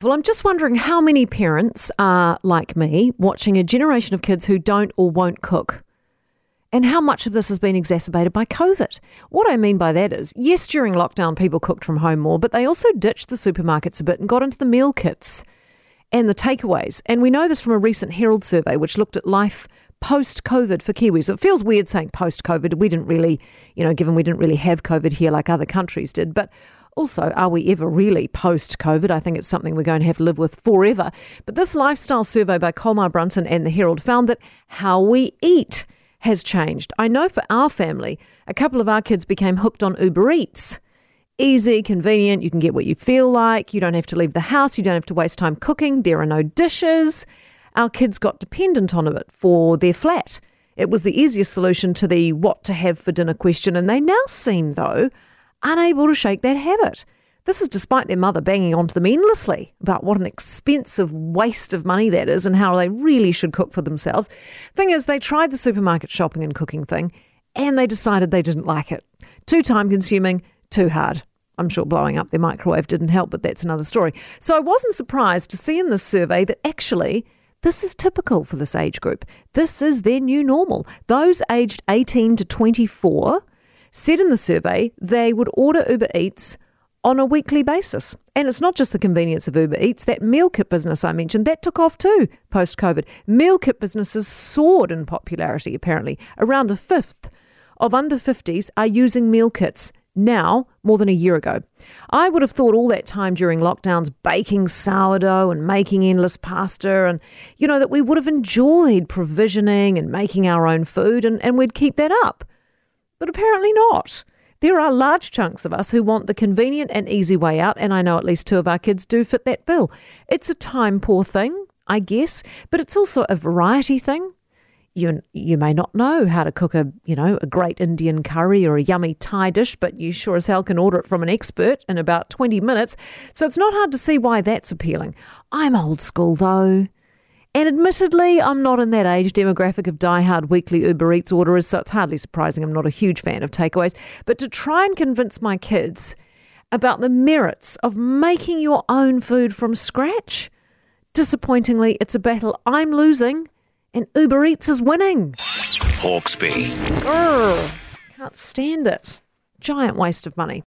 Well, I'm just wondering how many parents are like me watching a generation of kids who don't or won't cook. And how much of this has been exacerbated by COVID? What I mean by that is, yes, during lockdown, people cooked from home more, but they also ditched the supermarkets a bit and got into the meal kits and the takeaways. And we know this from a recent Herald survey, which looked at life post COVID for Kiwis. It feels weird saying post COVID. We didn't really, you know, given we didn't really have COVID here like other countries did. But also, are we ever really post COVID? I think it's something we're going to have to live with forever. But this lifestyle survey by Colmar Brunton and the Herald found that how we eat has changed. I know for our family, a couple of our kids became hooked on Uber Eats. Easy, convenient, you can get what you feel like, you don't have to leave the house, you don't have to waste time cooking, there are no dishes. Our kids got dependent on it for their flat. It was the easiest solution to the what to have for dinner question, and they now seem, though, unable to shake that habit. This is despite their mother banging onto them endlessly about what an expensive waste of money that is and how they really should cook for themselves. Thing is, they tried the supermarket shopping and cooking thing and they decided they didn't like it. Too time consuming, too hard. I'm sure blowing up their microwave didn't help, but that's another story. So I wasn't surprised to see in this survey that actually this is typical for this age group. This is their new normal. Those aged 18 to 24 said in the survey they would order Uber Eats on a weekly basis. And it's not just the convenience of Uber Eats, that meal kit business I mentioned, that took off too post COVID. Meal kit businesses soared in popularity, apparently. Around a fifth of under 50s are using meal kits now more than a year ago. I would have thought all that time during lockdowns baking sourdough and making endless pasta and you know that we would have enjoyed provisioning and making our own food and, and we'd keep that up. But apparently not. There are large chunks of us who want the convenient and easy way out, and I know at least two of our kids do fit that bill. It's a time poor thing, I guess, but it's also a variety thing. You, you may not know how to cook a you know a great Indian curry or a yummy Thai dish, but you sure as hell can order it from an expert in about 20 minutes. So it's not hard to see why that's appealing. I'm old school though. And admittedly, I'm not in that age demographic of die-hard weekly Uber Eats orderers, so it's hardly surprising I'm not a huge fan of takeaways. But to try and convince my kids about the merits of making your own food from scratch, disappointingly, it's a battle I'm losing and Uber Eats is winning. Hawkesby. Urgh, can't stand it. Giant waste of money.